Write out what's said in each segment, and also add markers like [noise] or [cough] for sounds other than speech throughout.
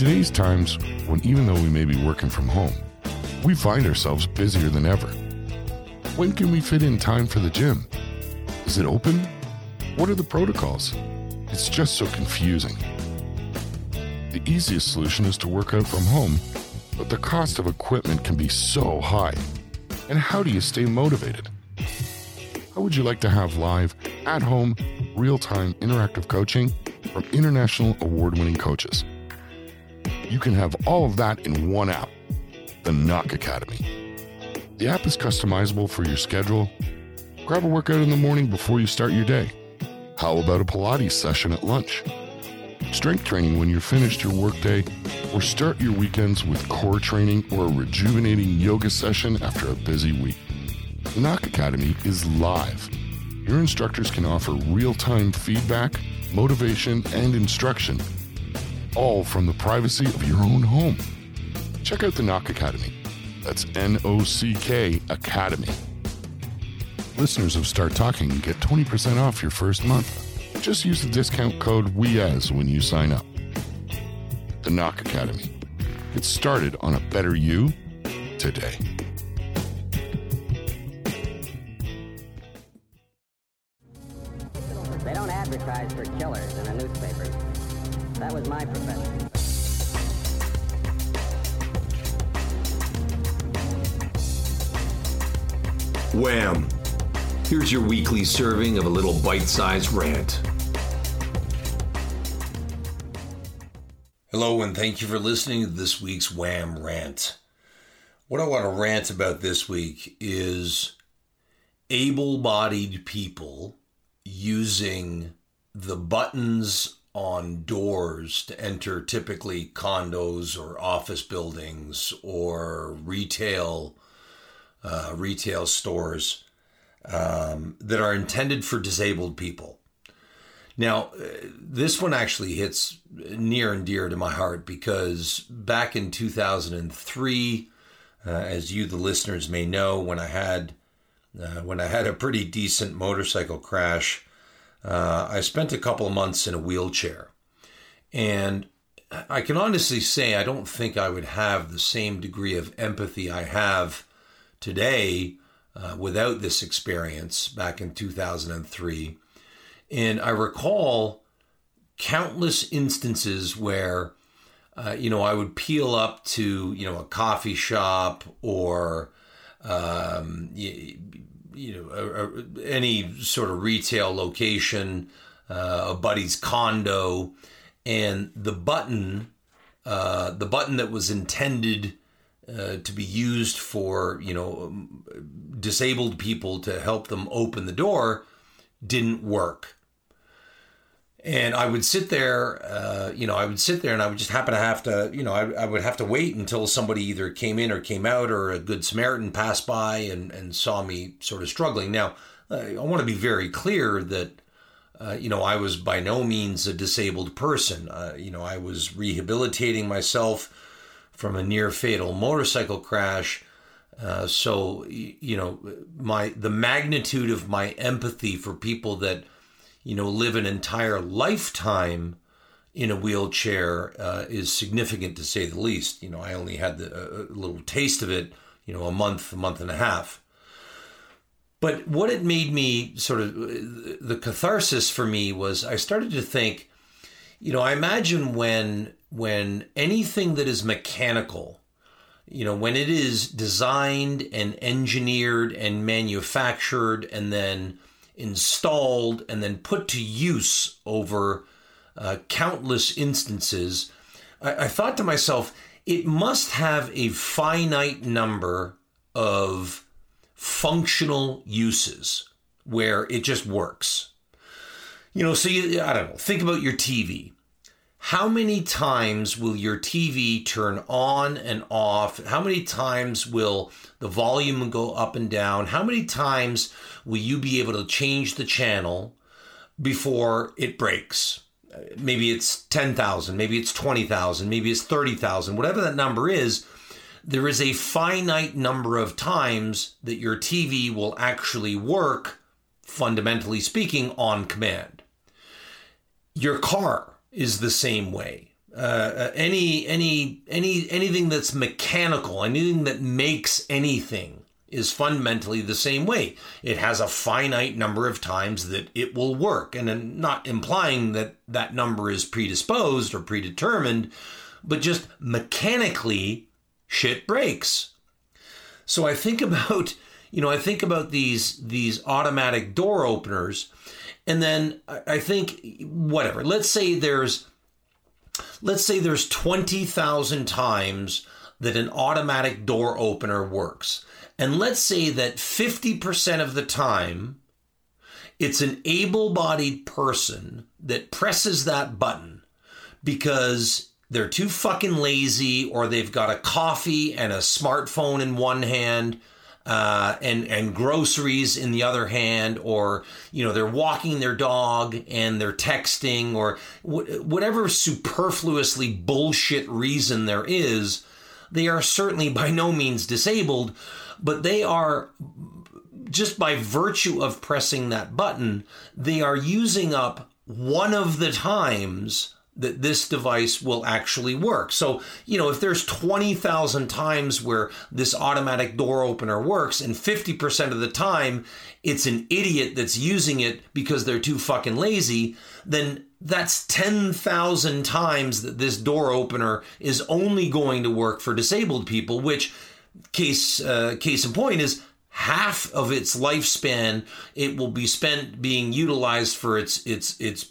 today's times, when even though we may be working from home, we find ourselves busier than ever. When can we fit in time for the gym? Is it open? What are the protocols? It's just so confusing. The easiest solution is to work out from home, but the cost of equipment can be so high. And how do you stay motivated? How would you like to have live, at home, real time interactive coaching from international award winning coaches? You can have all of that in one app, the Nock Academy. The app is customizable for your schedule. Grab a workout in the morning before you start your day. How about a Pilates session at lunch? Strength training when you're finished your workday, or start your weekends with core training or a rejuvenating yoga session after a busy week. The Nock Academy is live. Your instructors can offer real time feedback, motivation, and instruction, all from the privacy of your own home. Check out the Nock Academy. That's N O C K Academy. Listeners of Start Talking get 20% off your first month. Just use the discount code WEAS when you sign up. The Nock Academy. Get started on a better you today. They don't advertise for killers in the newspapers. That was my profession. Wham! Here's your weekly serving of a little bite sized rant. Hello, and thank you for listening to this week's Wham Rant. What I want to rant about this week is able bodied people using the buttons on doors to enter typically condos or office buildings or retail uh, retail stores um, that are intended for disabled people. Now, uh, this one actually hits near and dear to my heart because back in 2003, uh, as you, the listeners, may know, when I had uh, when I had a pretty decent motorcycle crash, uh, I spent a couple of months in a wheelchair, and I can honestly say I don't think I would have the same degree of empathy I have today uh, without this experience back in 2003. And I recall countless instances where, uh, you know, I would peel up to, you know, a coffee shop or, um, you, know, a, a, any sort of retail location, uh, a buddy's condo, and the button, uh, the button that was intended uh, to be used for you know um, disabled people to help them open the door didn't work and i would sit there uh, you know i would sit there and i would just happen to have to you know I, I, would have to wait until somebody either came in or came out or a good samaritan passed by and, and saw me sort of struggling now i want to be very clear that uh, you know i was by no means a disabled person uh, you know i was rehabilitating myself from a near fatal motorcycle crash. Uh, so you know my the magnitude of my empathy for people that you know live an entire lifetime in a wheelchair uh, is significant to say the least. You know, I only had the, a little taste of it, you know, a month, a month and a half. But what it made me sort of the catharsis for me was I started to think, you know, I imagine when when anything that is mechanical, you know, when it is designed and engineered and manufactured and then installed and then put to use over uh, countless instances, I, I thought to myself, it must have a finite number of functional uses where it just works. You know, so you, I don't know, think about your TV how many times will your TV turn on and off? How many times will the volume go up and down? How many times will you be able to change the channel before it breaks? Maybe it's 10,000, maybe it's 20,000, maybe it's 30,000, whatever that number is. There is a finite number of times that your TV will actually work, fundamentally speaking, on command. Your car is the same way. uh, any any any anything that's mechanical, anything that makes anything is fundamentally the same way. It has a finite number of times that it will work, and I'm not implying that that number is predisposed or predetermined, but just mechanically shit breaks. So I think [laughs] about you know I think about these these automatic door openers, and then I think whatever. Let's say there's let's say there's 20,000 times that an automatic door opener works. And let's say that 50% of the time, it's an able bodied person that presses that button because they're too fucking lazy or they've got a coffee and a smartphone in one hand uh, and and groceries in the other hand, or you know they're walking their dog and they're texting, or wh- whatever superfluously bullshit reason there is, they are certainly by no means disabled, but they are just by virtue of pressing that button, they are using up one of the times that this device will actually work. So, you know, if there's 20,000 times where this automatic door opener works and 50% of the time it's an idiot that's using it because they're too fucking lazy, then that's 10,000 times that this door opener is only going to work for disabled people, which case uh, case in point is half of its lifespan it will be spent being utilized for its its its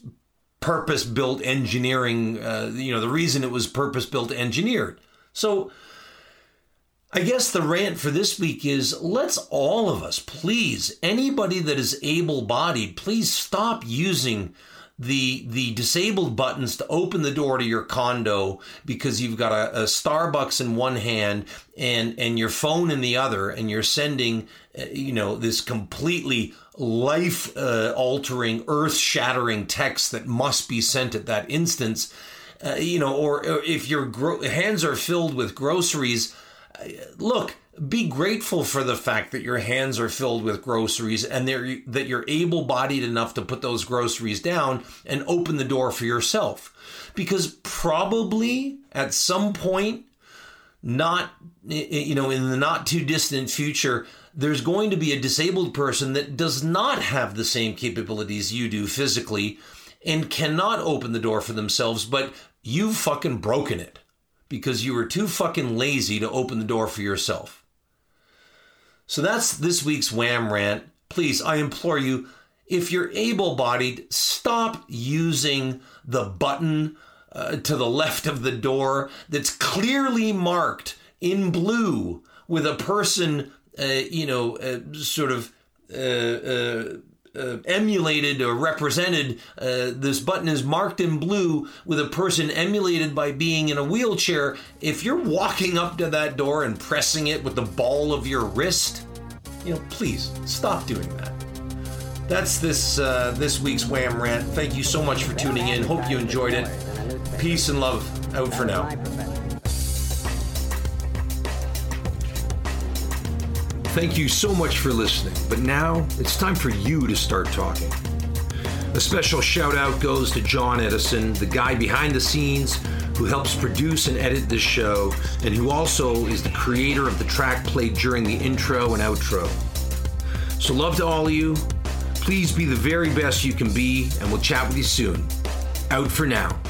purpose built engineering, uh, you know, the reason it was purpose built engineered. So I guess the rant for this week is let's all of us, please, anybody that is able bodied, please stop using the the disabled buttons to open the door to your condo because you've got a, a, Starbucks in one hand and and your phone in the other and you're sending uh, you know this completely life uh, altering earth shattering text that must be sent at that instance. Uh, you know or, or if your gro- hands are filled with groceries uh, look be grateful for the fact that your hands are filled with groceries and that you're able bodied enough to put those groceries down and open the door for yourself. Because probably at some point, not, you know, in the not too distant future, there's going to be a disabled person that does not have the same capabilities you do physically and cannot open the door for themselves, but you've fucking broken it because you were too fucking lazy to open the door for yourself. So that's this week's Wham rant. Please, I implore you, if you're able bodied, stop using the button uh, to the [laughs] left of the door that's clearly marked in blue with a person, uh, you know, uh, sort of. Uh, emulated or represented. Uh, this button is marked in blue with a person emulated by being in a wheelchair. If you're walking up to that door and pressing it with the ball of your wrist, you know, please stop doing that. That's this uh, this week's Wham rant. Thank you so much for tuning in. Hope you enjoyed it. Peace and love. Out for now. Thank you so much for listening, but now it's time for you to start talking. A special shout out goes to John Edison, the guy behind the scenes who helps produce and edit this show, and who also is the creator of the track played during the intro and outro. So, love to all of you. Please be the very best you can be, and we'll chat with you soon. Out for now.